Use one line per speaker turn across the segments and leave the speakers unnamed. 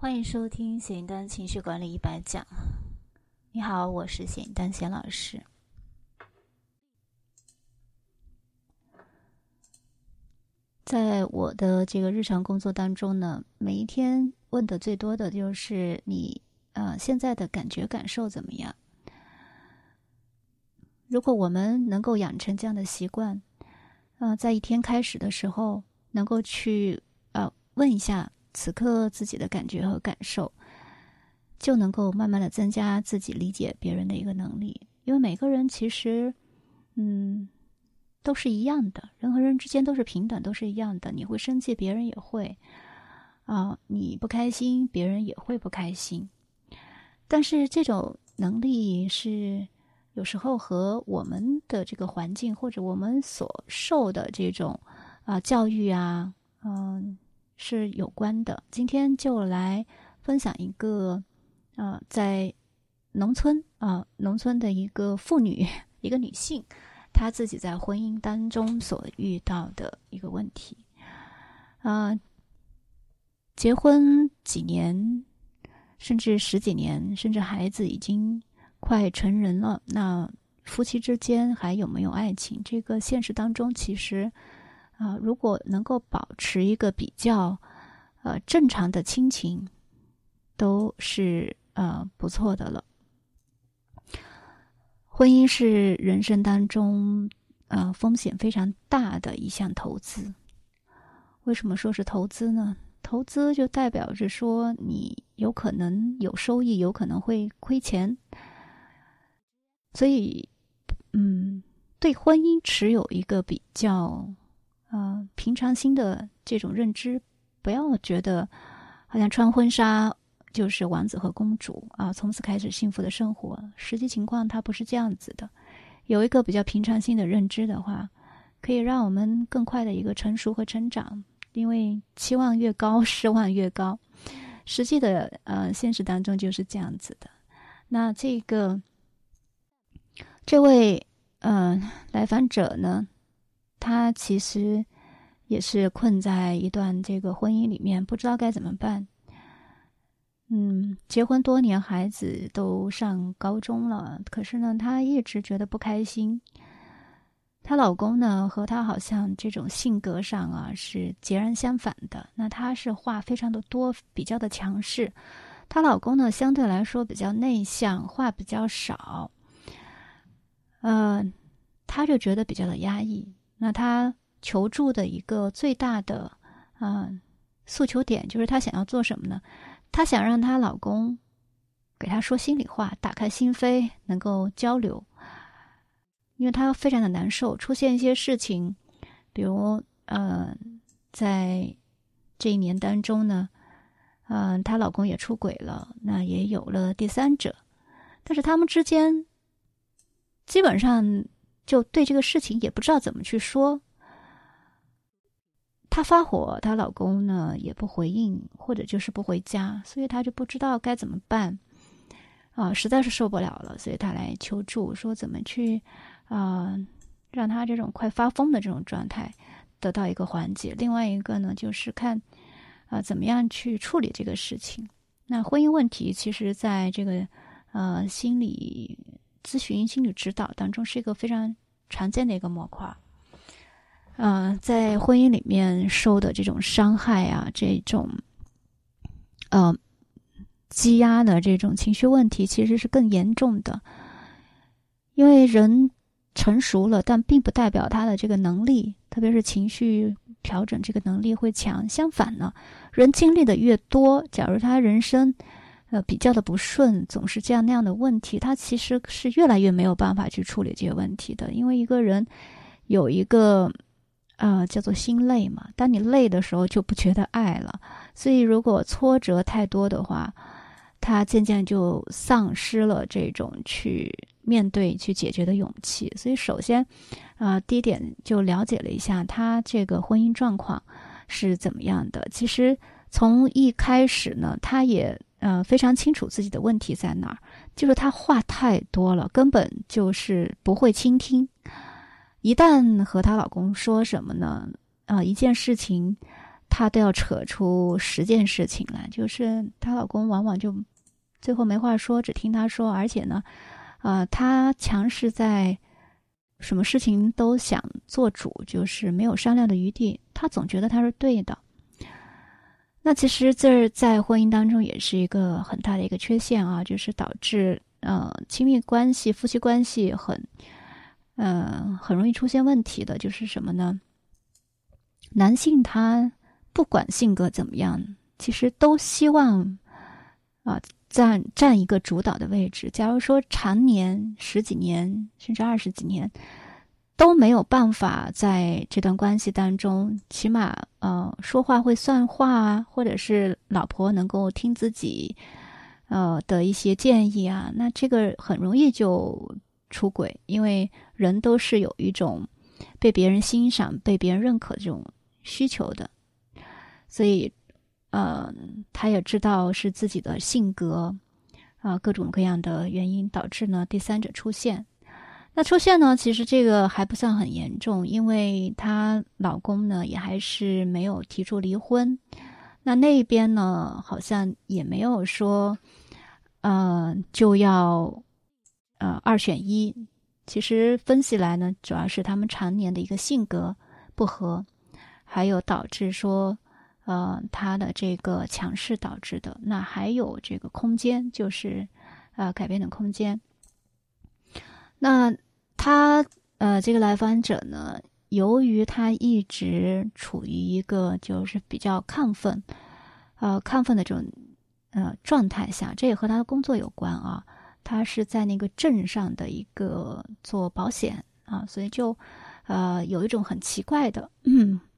欢迎收听咸丹情绪管理一百讲。你好，我是咸丹咸老师。在我的这个日常工作当中呢，每一天问的最多的就是你呃现在的感觉感受怎么样？如果我们能够养成这样的习惯，呃，在一天开始的时候，能够去呃问一下。此刻自己的感觉和感受，就能够慢慢的增加自己理解别人的一个能力。因为每个人其实，嗯，都是一样的，人和人之间都是平等，都是一样的。你会生气，别人也会；啊，你不开心，别人也会不开心。但是这种能力是有时候和我们的这个环境或者我们所受的这种啊教育啊，嗯。是有关的。今天就来分享一个，呃，在农村啊，农村的一个妇女，一个女性，她自己在婚姻当中所遇到的一个问题。啊，结婚几年，甚至十几年，甚至孩子已经快成人了，那夫妻之间还有没有爱情？这个现实当中其实。啊，如果能够保持一个比较，呃，正常的亲情，都是呃不错的了。婚姻是人生当中呃风险非常大的一项投资。为什么说是投资呢？投资就代表着说你有可能有收益，有可能会亏钱。所以，嗯，对婚姻持有一个比较。呃，平常心的这种认知，不要觉得好像穿婚纱就是王子和公主啊，从此开始幸福的生活。实际情况它不是这样子的。有一个比较平常心的认知的话，可以让我们更快的一个成熟和成长。因为期望越高，失望越高。实际的呃，现实当中就是这样子的。那这个这位呃来访者呢？他其实也是困在一段这个婚姻里面，不知道该怎么办。嗯，结婚多年，孩子都上高中了，可是呢，她一直觉得不开心。她老公呢，和她好像这种性格上啊是截然相反的。那她是话非常的多，比较的强势；她老公呢，相对来说比较内向，话比较少。嗯，她就觉得比较的压抑。那她求助的一个最大的啊诉求点，就是她想要做什么呢？她想让她老公给她说心里话，打开心扉，能够交流。因为她非常的难受，出现一些事情，比如呃，在这一年当中呢，嗯，她老公也出轨了，那也有了第三者，但是他们之间基本上。就对这个事情也不知道怎么去说，她发火，她老公呢也不回应，或者就是不回家，所以她就不知道该怎么办，啊，实在是受不了了，所以她来求助，说怎么去啊，让她这种快发疯的这种状态得到一个缓解。另外一个呢，就是看啊怎么样去处理这个事情。那婚姻问题，其实在这个呃心理。咨询心理指导当中是一个非常常见的一个模块。嗯，在婚姻里面受的这种伤害啊，这种呃积压的这种情绪问题，其实是更严重的。因为人成熟了，但并不代表他的这个能力，特别是情绪调整这个能力会强。相反呢，人经历的越多，假如他人生。呃，比较的不顺，总是这样那样的问题，他其实是越来越没有办法去处理这些问题的。因为一个人有一个呃叫做心累嘛，当你累的时候就不觉得爱了。所以如果挫折太多的话，他渐渐就丧失了这种去面对、去解决的勇气。所以首先，啊，第一点就了解了一下他这个婚姻状况是怎么样的。其实从一开始呢，他也。呃，非常清楚自己的问题在哪儿，就是她话太多了，根本就是不会倾听。一旦和她老公说什么呢？啊，一件事情，她都要扯出十件事情来，就是她老公往往就最后没话说，只听她说，而且呢，呃，她强势在什么事情都想做主，就是没有商量的余地，她总觉得她是对的。那其实这在婚姻当中也是一个很大的一个缺陷啊，就是导致呃亲密关系、夫妻关系很，呃很容易出现问题的，就是什么呢？男性他不管性格怎么样，其实都希望啊占占一个主导的位置。假如说常年十几年甚至二十几年都没有办法在这段关系当中，起码呃说话会算话啊，或者是老婆能够听自己呃的一些建议啊，那这个很容易就出轨，因为人都是有一种被别人欣赏、被别人认可这种。需求的，所以，呃，他也知道是自己的性格啊，各种各样的原因导致呢第三者出现。那出现呢，其实这个还不算很严重，因为她老公呢也还是没有提出离婚。那那边呢，好像也没有说，呃，就要呃二选一。其实分析来呢，主要是他们常年的一个性格不合。还有导致说，呃，他的这个强势导致的，那还有这个空间，就是呃改变的空间。那他呃这个来访者呢，由于他一直处于一个就是比较亢奋，呃亢奋的这种呃状态下，这也和他的工作有关啊。他是在那个镇上的一个做保险啊，所以就呃有一种很奇怪的嗯。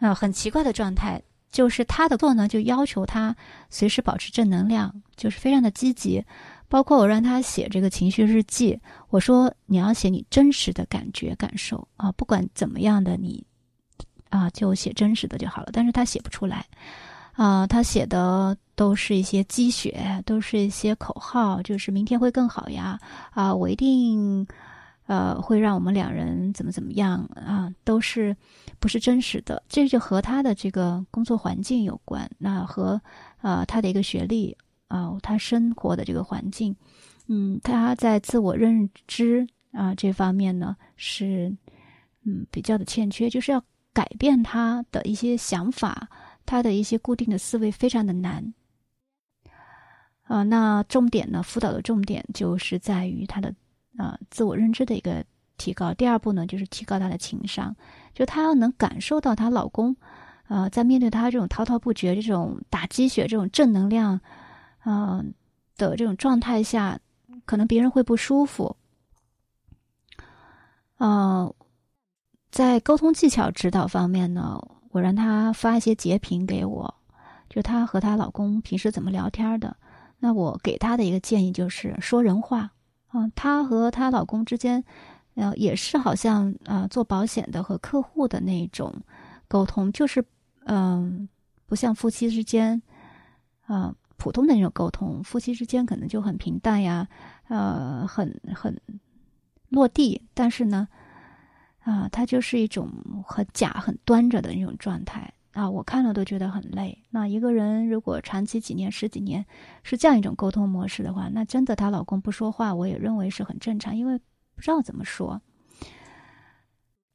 呃，很奇怪的状态，就是他的做呢，就要求他随时保持正能量，就是非常的积极。包括我让他写这个情绪日记，我说你要写你真实的感觉感受啊，不管怎么样的你，啊，就写真实的就好了。但是他写不出来，啊，他写的都是一些积雪，都是一些口号，就是明天会更好呀，啊，我一定。呃，会让我们两人怎么怎么样啊？都是不是真实的？这就和他的这个工作环境有关。那和呃他的一个学历啊，他生活的这个环境，嗯，他在自我认知啊这方面呢是嗯比较的欠缺，就是要改变他的一些想法，他的一些固定的思维非常的难啊。那重点呢，辅导的重点就是在于他的。啊，自我认知的一个提高。第二步呢，就是提高他的情商，就她要能感受到她老公，呃，在面对她这种滔滔不绝、这种打鸡血、这种正能量，嗯的这种状态下，可能别人会不舒服。嗯，在沟通技巧指导方面呢，我让她发一些截屏给我，就她和她老公平时怎么聊天的。那我给她的一个建议就是说人话。嗯，她和她老公之间，呃，也是好像呃做保险的和客户的那种沟通，就是嗯，不像夫妻之间，呃，普通的那种沟通，夫妻之间可能就很平淡呀，呃，很很落地，但是呢，啊，他就是一种很假、很端着的那种状态。啊，我看了都觉得很累。那一个人如果长期几年、十几年是这样一种沟通模式的话，那真的她老公不说话，我也认为是很正常，因为不知道怎么说。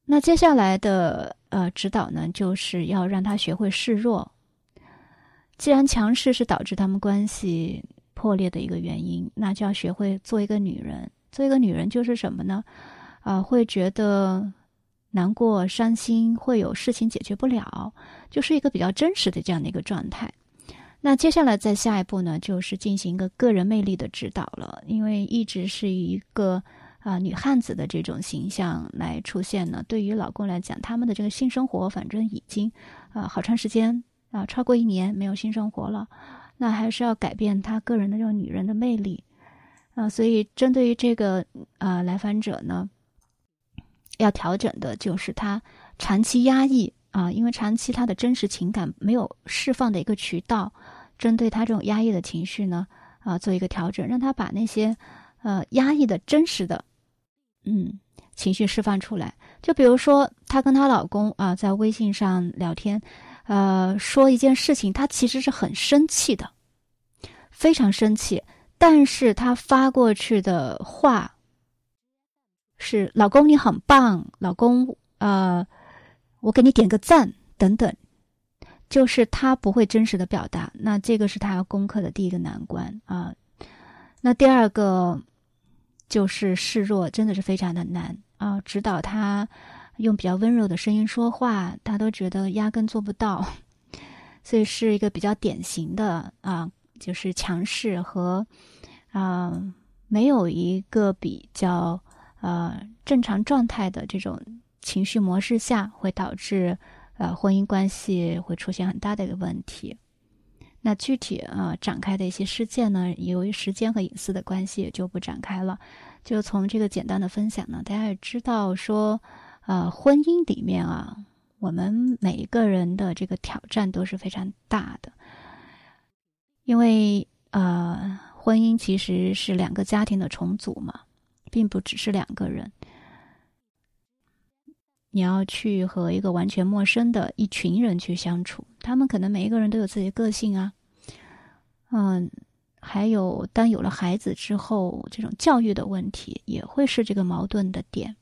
那接下来的呃指导呢，就是要让他学会示弱。既然强势是导致他们关系破裂的一个原因，那就要学会做一个女人。做一个女人就是什么呢？啊，会觉得。难过、伤心，会有事情解决不了，就是一个比较真实的这样的一个状态。那接下来在下一步呢，就是进行一个个人魅力的指导了。因为一直是一个啊女汉子的这种形象来出现呢，对于老公来讲，他们的这个性生活反正已经啊好长时间啊超过一年没有性生活了，那还是要改变他个人的这种女人的魅力啊。所以针对于这个啊来访者呢。要调整的就是他长期压抑啊，因为长期他的真实情感没有释放的一个渠道，针对他这种压抑的情绪呢，啊，做一个调整，让他把那些呃压抑的真实的嗯情绪释放出来。就比如说，她跟她老公啊在微信上聊天，呃，说一件事情，他其实是很生气的，非常生气，但是他发过去的话是“老公你很棒”，老公呃，我给你点个赞等等，就是他不会真实的表达。那这个是他要攻克的第一个难关啊。那第二个就是示弱，真的是非常的难啊，指导他。用比较温柔的声音说话，他都觉得压根做不到，所以是一个比较典型的啊，就是强势和啊没有一个比较呃正常状态的这种情绪模式下，会导致呃婚姻关系会出现很大的一个问题。那具体啊展开的一些事件呢，由于时间和隐私的关系，也就不展开了。就从这个简单的分享呢，大家也知道说。呃，婚姻里面啊，我们每一个人的这个挑战都是非常大的，因为呃，婚姻其实是两个家庭的重组嘛，并不只是两个人。你要去和一个完全陌生的一群人去相处，他们可能每一个人都有自己的个性啊，嗯，还有当有了孩子之后，这种教育的问题也会是这个矛盾的点。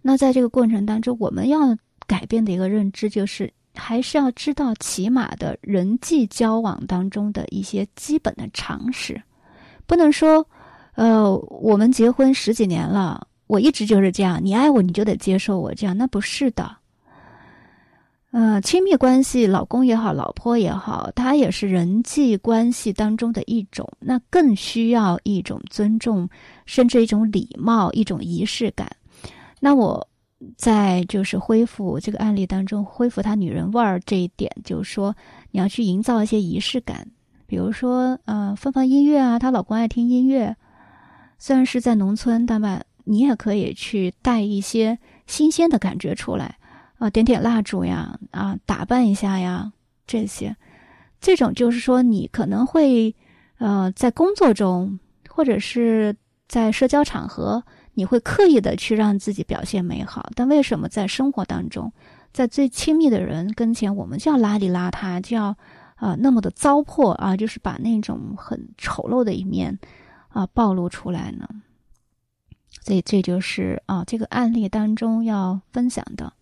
那在这个过程当中，我们要改变的一个认知就是，还是要知道起码的人际交往当中的一些基本的常识，不能说，呃，我们结婚十几年了，我一直就是这样，你爱我你就得接受我这样，那不是的。呃，亲密关系，老公也好，老婆也好，它也是人际关系当中的一种，那更需要一种尊重，甚至一种礼貌，一种仪式感。那我在就是恢复这个案例当中，恢复他女人味儿这一点，就是说你要去营造一些仪式感，比如说，呃，放放音乐啊，她老公爱听音乐，虽然是在农村，但吧，你也可以去带一些新鲜的感觉出来，啊，点点蜡烛呀，啊，打扮一下呀，这些，这种就是说你可能会，呃，在工作中或者是在社交场合。你会刻意的去让自己表现美好，但为什么在生活当中，在最亲密的人跟前，我们就要邋里邋遢，就要啊那么的糟粕啊，就是把那种很丑陋的一面啊暴露出来呢？所以这就是啊这个案例当中要分享的。